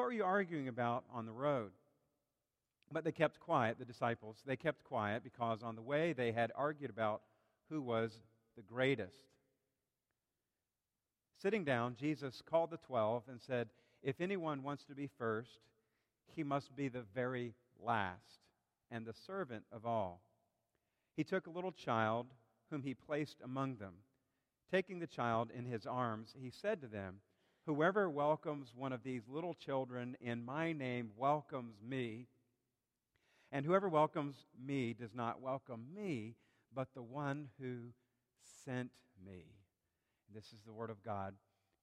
What were you arguing about on the road? But they kept quiet, the disciples. They kept quiet because on the way they had argued about who was the greatest. Sitting down, Jesus called the twelve and said, If anyone wants to be first, he must be the very last and the servant of all. He took a little child whom he placed among them. Taking the child in his arms, he said to them, Whoever welcomes one of these little children in my name welcomes me. And whoever welcomes me does not welcome me, but the one who sent me. And this is the word of God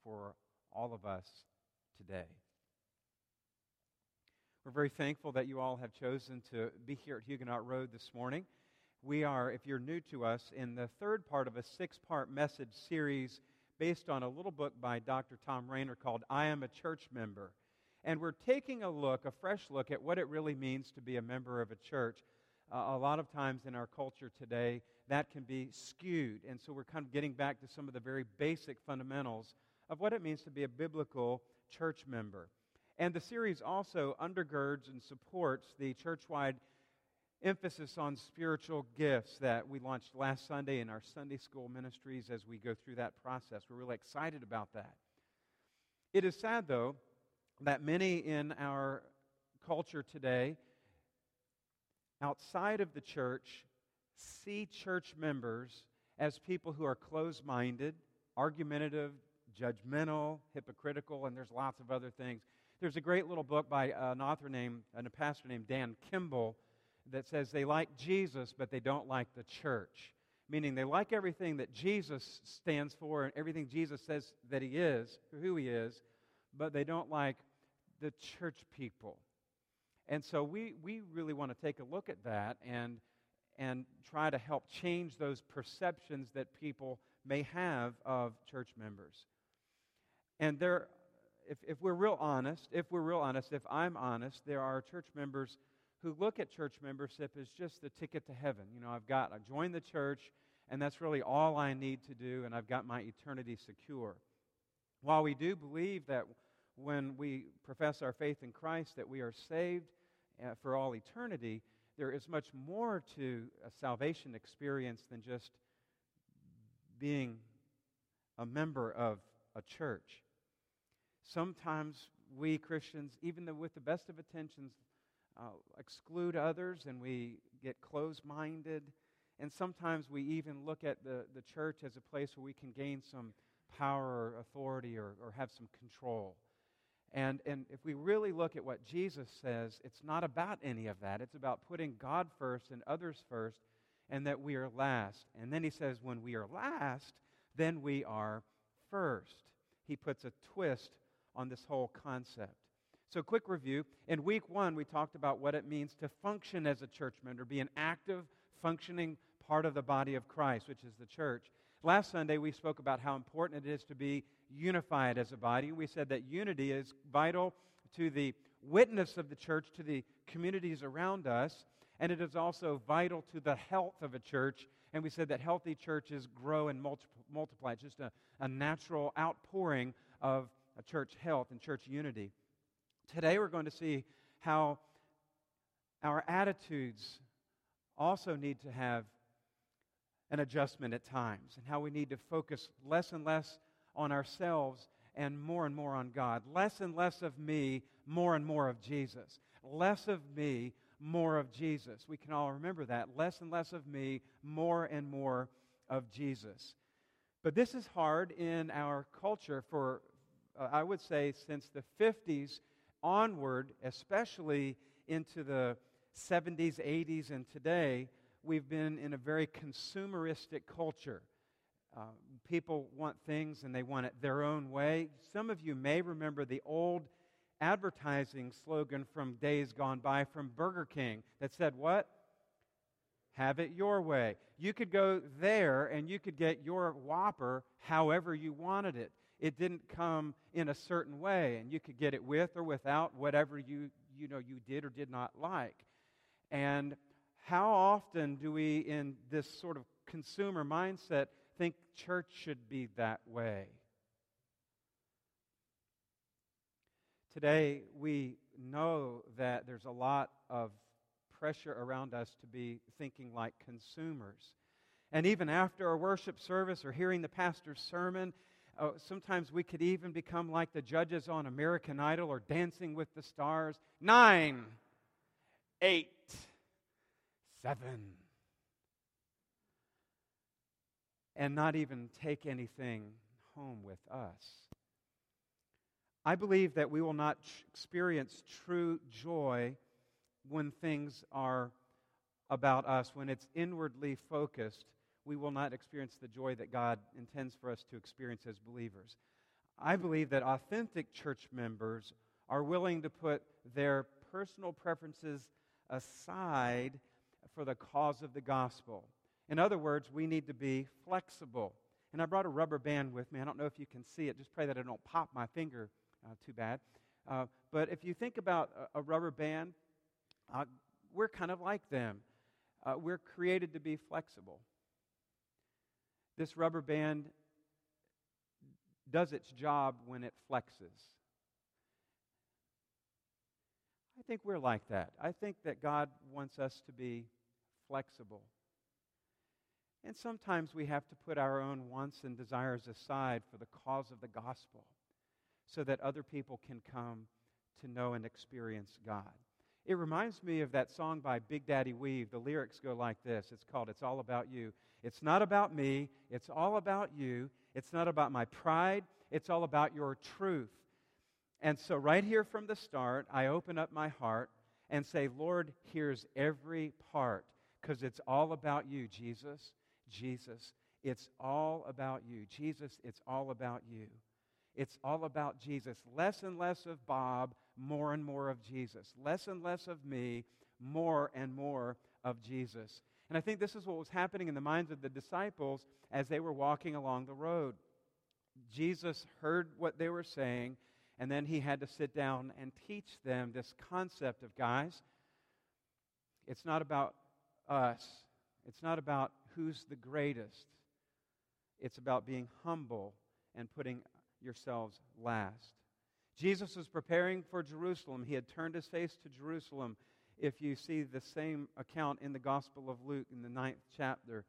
for all of us today. We're very thankful that you all have chosen to be here at Huguenot Road this morning. We are, if you're new to us, in the third part of a six part message series based on a little book by Dr. Tom Rainer called I Am a Church Member. And we're taking a look, a fresh look, at what it really means to be a member of a church. Uh, a lot of times in our culture today, that can be skewed. And so we're kind of getting back to some of the very basic fundamentals of what it means to be a biblical church member. And the series also undergirds and supports the churchwide emphasis on spiritual gifts that we launched last Sunday in our Sunday school ministries as we go through that process. We're really excited about that. It is sad, though, that many in our culture today, outside of the church, see church members as people who are closed minded, argumentative, judgmental, hypocritical, and there's lots of other things. There's a great little book by uh, an author named, and a pastor named Dan Kimball that says they like Jesus, but they don't like the church. Meaning they like everything that Jesus stands for and everything Jesus says that he is, who he is, but they don't like the church people. And so we, we really want to take a look at that and, and try to help change those perceptions that people may have of church members. And there, if, if we're real honest, if we're real honest, if I'm honest, there are church members who look at church membership as just the ticket to heaven. You know, I've got, I joined the church, and that's really all I need to do, and I've got my eternity secure. While we do believe that when we profess our faith in Christ, that we are saved uh, for all eternity, there is much more to a salvation experience than just being a member of a church. Sometimes we Christians, even though with the best of intentions, uh, exclude others and we get closed minded. And sometimes we even look at the, the church as a place where we can gain some power or authority or, or have some control. And, and if we really look at what Jesus says, it's not about any of that. It's about putting God first and others first, and that we are last. And then he says, when we are last, then we are first. He puts a twist on this whole concept. So, quick review. In week one, we talked about what it means to function as a church member, be an active, functioning part of the body of Christ, which is the church. Last Sunday, we spoke about how important it is to be unified as a body. We said that unity is vital to the witness of the church to the communities around us, and it is also vital to the health of a church. And we said that healthy churches grow and multiply. It's just a, a natural outpouring of church health and church unity. Today we're going to see how our attitudes also need to have an adjustment at times and how we need to focus less and less on ourselves and more and more on God. Less and less of me, more and more of Jesus. Less of me, more of Jesus. We can all remember that. Less and less of me, more and more of Jesus. But this is hard in our culture for, uh, I would say, since the 50s onward, especially into the 70s, 80s, and today, we've been in a very consumeristic culture. Uh, people want things and they want it their own way. Some of you may remember the old advertising slogan from days gone by from Burger King that said, What? Have it your way. You could go there and you could get your Whopper however you wanted it it didn't come in a certain way, and you could get it with or without whatever you, you know you did or did not like. And how often do we, in this sort of consumer mindset, think church should be that way? Today, we know that there's a lot of pressure around us to be thinking like consumers. And even after a worship service or hearing the pastor's sermon, uh, sometimes we could even become like the judges on American Idol or Dancing with the Stars. Nine, eight, seven. And not even take anything home with us. I believe that we will not experience true joy when things are about us, when it's inwardly focused we will not experience the joy that God intends for us to experience as believers. I believe that authentic church members are willing to put their personal preferences aside for the cause of the gospel. In other words, we need to be flexible. And I brought a rubber band with me. I don't know if you can see it. Just pray that I don't pop my finger uh, too bad. Uh, but if you think about a, a rubber band, uh, we're kind of like them. Uh, we're created to be flexible. This rubber band does its job when it flexes. I think we're like that. I think that God wants us to be flexible. And sometimes we have to put our own wants and desires aside for the cause of the gospel so that other people can come to know and experience God. It reminds me of that song by Big Daddy Weave. The lyrics go like this It's called It's All About You. It's not about me, it's all about you. It's not about my pride, it's all about your truth. And so, right here from the start, I open up my heart and say, Lord, here's every part because it's all about you, Jesus. Jesus, it's all about you. Jesus, it's all about you. It's all about Jesus. Less and less of Bob, more and more of Jesus. Less and less of me, more and more of Jesus. And I think this is what was happening in the minds of the disciples as they were walking along the road. Jesus heard what they were saying, and then he had to sit down and teach them this concept of guys, it's not about us, it's not about who's the greatest, it's about being humble and putting yourselves last. Jesus was preparing for Jerusalem. He had turned his face to Jerusalem if you see the same account in the Gospel of Luke in the ninth chapter.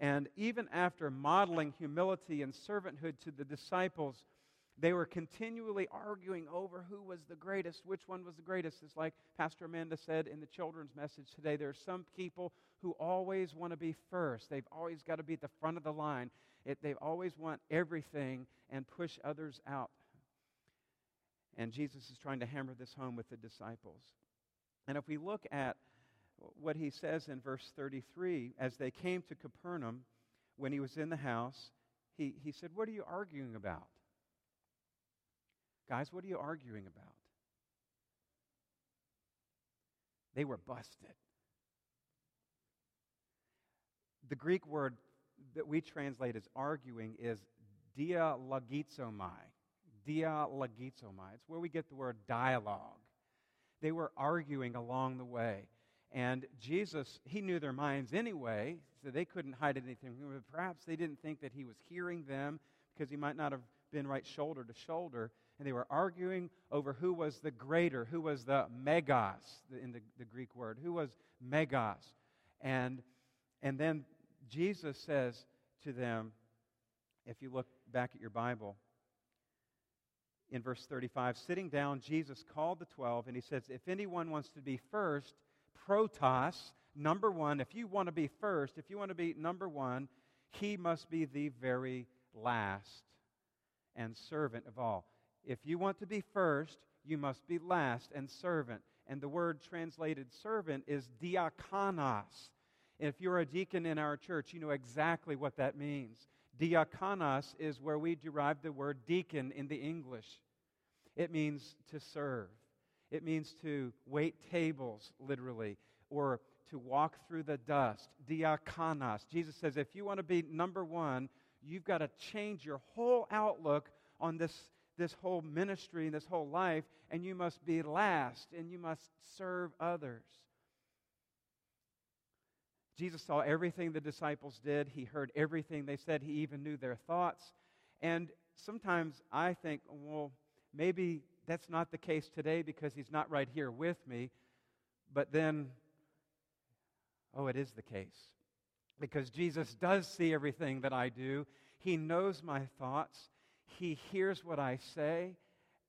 And even after modeling humility and servanthood to the disciples, they were continually arguing over who was the greatest, which one was the greatest. It's like Pastor Amanda said in the children's message today there are some people who always want to be first. They've always got to be at the front of the line. It, they always want everything and push others out. And Jesus is trying to hammer this home with the disciples. And if we look at what he says in verse 33, as they came to Capernaum, when he was in the house, he, he said, What are you arguing about? Guys, what are you arguing about? They were busted. The Greek word that we translate as arguing is dialogizomai. Dialogizomai. It's where we get the word dialogue. They were arguing along the way. And Jesus, he knew their minds anyway, so they couldn't hide anything. Perhaps they didn't think that he was hearing them because he might not have been right shoulder to shoulder. And they were arguing over who was the greater, who was the megas, in the, the Greek word, who was megas. And, and then Jesus says to them, if you look back at your Bible, in verse 35. Sitting down, Jesus called the 12 and he says, If anyone wants to be first, protos, number one, if you want to be first, if you want to be number one, he must be the very last and servant of all. If you want to be first, you must be last and servant. And the word translated servant is diakonos. If you're a deacon in our church, you know exactly what that means. Diakonos is where we derive the word deacon in the English. It means to serve, it means to wait tables, literally, or to walk through the dust. Diakonos. Jesus says if you want to be number one, you've got to change your whole outlook on this, this whole ministry and this whole life, and you must be last and you must serve others. Jesus saw everything the disciples did. He heard everything they said. He even knew their thoughts. And sometimes I think, well, maybe that's not the case today because he's not right here with me. But then, oh, it is the case. Because Jesus does see everything that I do, He knows my thoughts, He hears what I say,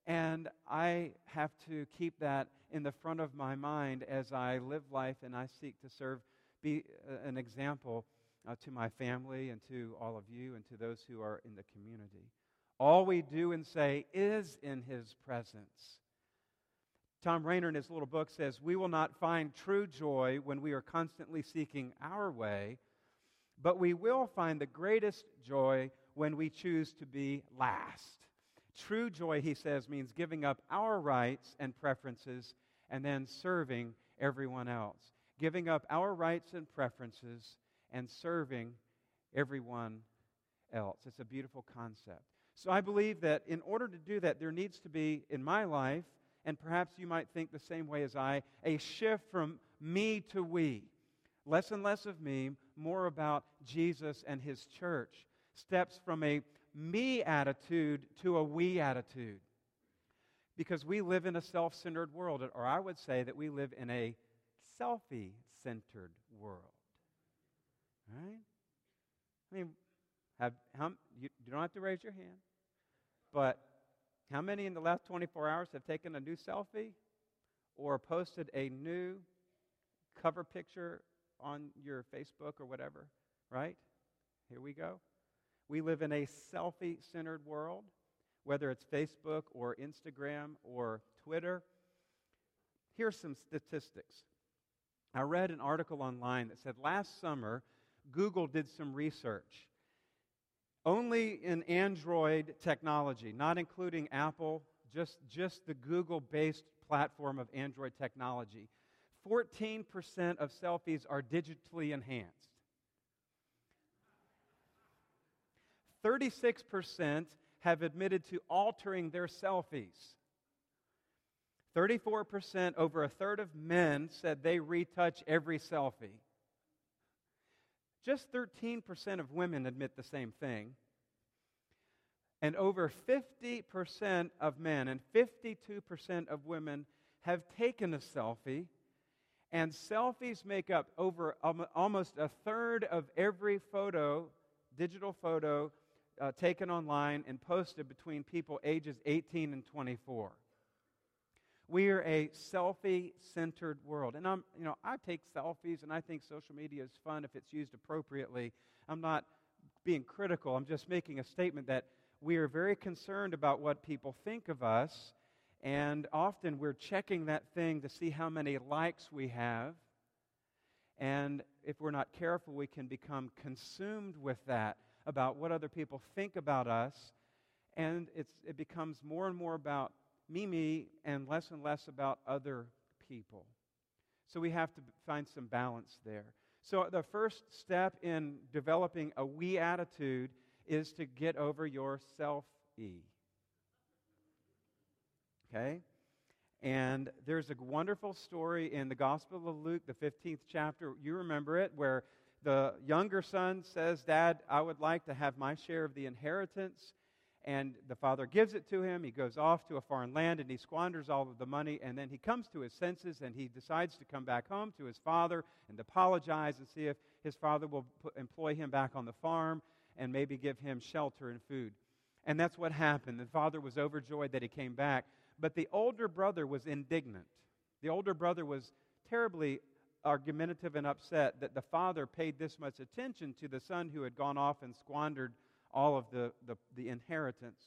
and I have to keep that in the front of my mind as I live life and I seek to serve, be uh, an example uh, to my family and to all of you and to those who are in the community. All we do and say is in His presence. Tom Rainer, in his little book, says, We will not find true joy when we are constantly seeking our way, but we will find the greatest joy when we choose to be last. True joy, he says, means giving up our rights and preferences and then serving everyone else. Giving up our rights and preferences and serving everyone else. It's a beautiful concept. So I believe that in order to do that, there needs to be, in my life, and perhaps you might think the same way as I, a shift from me to we. Less and less of me, more about Jesus and his church. Steps from a me attitude to a we attitude. Because we live in a self centered world, or I would say that we live in a selfie centered world. Right? I mean, have, how, you, you don't have to raise your hand, but how many in the last 24 hours have taken a new selfie or posted a new cover picture on your Facebook or whatever? Right? Here we go. We live in a selfie centered world, whether it's Facebook or Instagram or Twitter. Here's some statistics. I read an article online that said last summer, Google did some research only in Android technology, not including Apple, just, just the Google based platform of Android technology. 14% of selfies are digitally enhanced. 36% have admitted to altering their selfies. 34%, over a third of men, said they retouch every selfie. Just 13% of women admit the same thing. And over 50% of men and 52% of women have taken a selfie. And selfies make up over almost a third of every photo, digital photo, uh, taken online and posted between people ages 18 and 24. We are a selfie centered world. And I'm, you know, I take selfies and I think social media is fun if it's used appropriately. I'm not being critical. I'm just making a statement that we are very concerned about what people think of us. And often we're checking that thing to see how many likes we have. And if we're not careful, we can become consumed with that about what other people think about us. And it becomes more and more about me, me, and less and less about other people. So we have to find some balance there. So the first step in developing a we attitude is to get over your self e. Okay? And there's a wonderful story in the Gospel of Luke, the 15th chapter. You remember it, where the younger son says, Dad, I would like to have my share of the inheritance and the father gives it to him. He goes off to a foreign land and he squanders all of the money. And then he comes to his senses and he decides to come back home to his father and apologize and see if his father will put, employ him back on the farm and maybe give him shelter and food. And that's what happened. The father was overjoyed that he came back. But the older brother was indignant. The older brother was terribly argumentative and upset that the father paid this much attention to the son who had gone off and squandered all of the, the, the inheritance.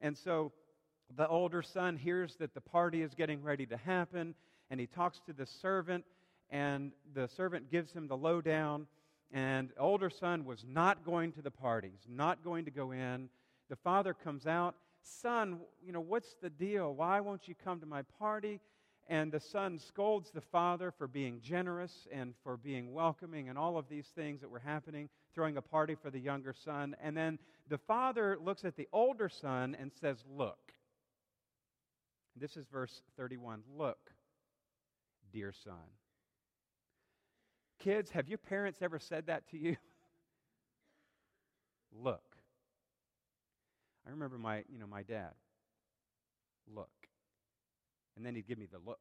And so the older son hears that the party is getting ready to happen, and he talks to the servant, and the servant gives him the lowdown. And older son was not going to the parties, not going to go in. The father comes out, Son, you know, what's the deal? Why won't you come to my party? And the son scolds the father for being generous and for being welcoming and all of these things that were happening, throwing a party for the younger son. And then the father looks at the older son and says, Look. This is verse 31. Look, dear son. Kids, have your parents ever said that to you? Look. I remember my, you know, my dad. Look. And then he'd give me the look.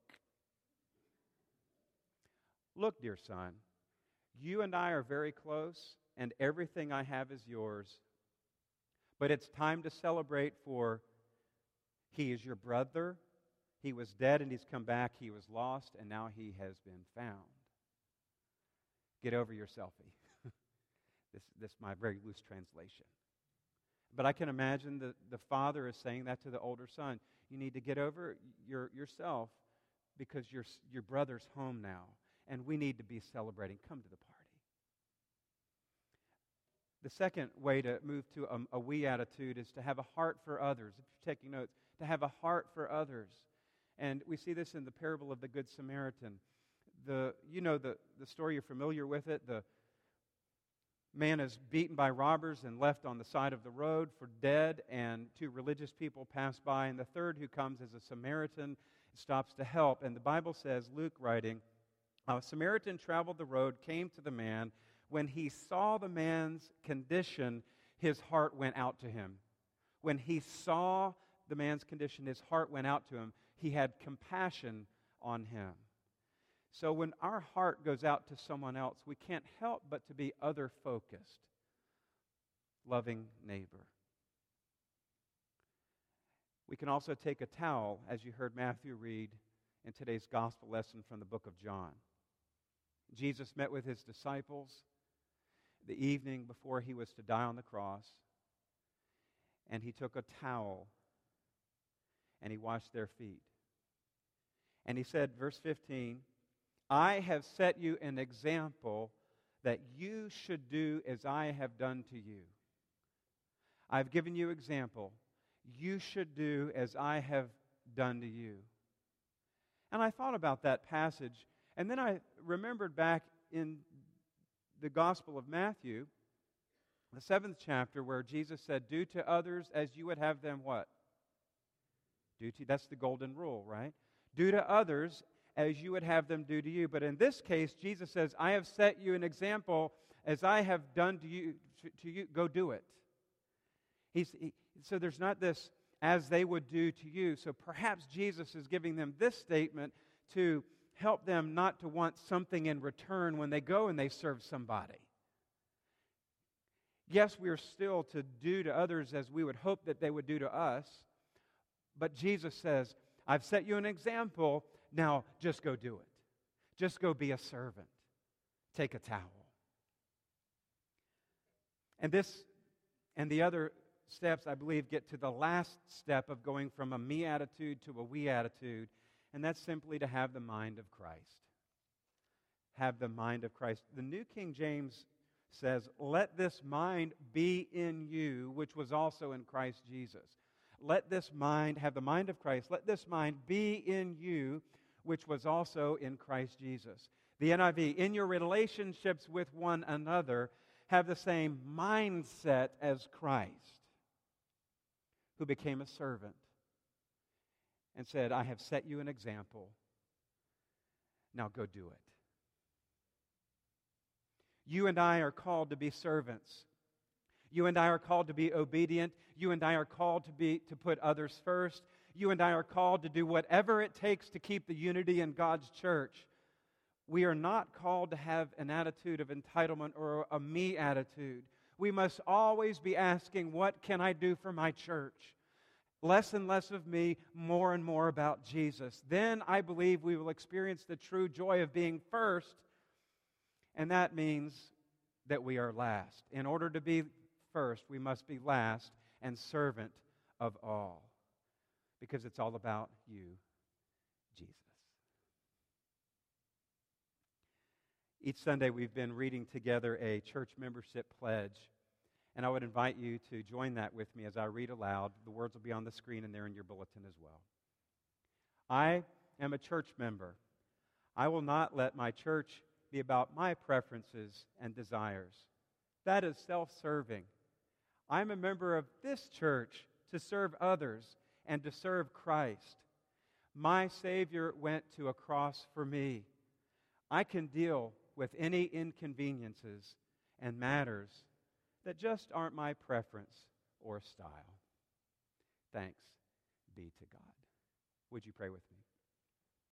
Look, dear son, you and I are very close, and everything I have is yours. But it's time to celebrate, for he is your brother. He was dead and he's come back. He was lost, and now he has been found. Get over your selfie. this, this is my very loose translation. But I can imagine the, the father is saying that to the older son. You need to get over your, yourself because your, your brother's home now, and we need to be celebrating. Come to the party. The second way to move to a, a we attitude is to have a heart for others. If you're taking notes, to have a heart for others. And we see this in the parable of the Good Samaritan. The, you know the, the story, you're familiar with it. The man is beaten by robbers and left on the side of the road for dead, and two religious people pass by, and the third who comes as a Samaritan stops to help. And the Bible says, Luke writing, a Samaritan traveled the road, came to the man. When he saw the man's condition, his heart went out to him. When he saw the man's condition, his heart went out to him. He had compassion on him. So when our heart goes out to someone else, we can't help but to be other focused, loving neighbor. We can also take a towel, as you heard Matthew read in today's gospel lesson from the book of John. Jesus met with his disciples the evening before he was to die on the cross, and he took a towel and he washed their feet. And he said, verse 15, I have set you an example that you should do as I have done to you. I've given you example. You should do as I have done to you. And I thought about that passage, and then I remembered back in the Gospel of Matthew, the seventh chapter, where Jesus said, Do to others as you would have them what? Do to, that's the golden rule, right? Do to others as you would have them do to you. But in this case, Jesus says, I have set you an example as I have done to you. To, you go do it. He's, he, so there's not this as they would do to you. So perhaps Jesus is giving them this statement to help them not to want something in return when they go and they serve somebody. Yes, we are still to do to others as we would hope that they would do to us. But Jesus says, I've set you an example now, just go do it. Just go be a servant. Take a towel. And this and the other steps, I believe, get to the last step of going from a me attitude to a we attitude, and that's simply to have the mind of Christ. Have the mind of Christ. The New King James says, Let this mind be in you, which was also in Christ Jesus. Let this mind, have the mind of Christ, let this mind be in you, which was also in Christ Jesus. The NIV, in your relationships with one another, have the same mindset as Christ, who became a servant and said, I have set you an example. Now go do it. You and I are called to be servants. You and I are called to be obedient. You and I are called to, be, to put others first you and I are called to do whatever it takes to keep the unity in God's church. We are not called to have an attitude of entitlement or a me attitude. We must always be asking, What can I do for my church? Less and less of me, more and more about Jesus. Then I believe we will experience the true joy of being first, and that means that we are last. In order to be first, we must be last and servant of all because it's all about you, Jesus. Each Sunday, we've been reading together a church membership pledge, and I would invite you to join that with me as I read aloud. The words will be on the screen and they're in your bulletin as well. I am a church member. I will not let my church be about my preferences and desires. That is self serving. I'm a member of this church to serve others and to serve Christ. My Savior went to a cross for me. I can deal with any inconveniences and matters that just aren't my preference or style. Thanks be to God. Would you pray with me?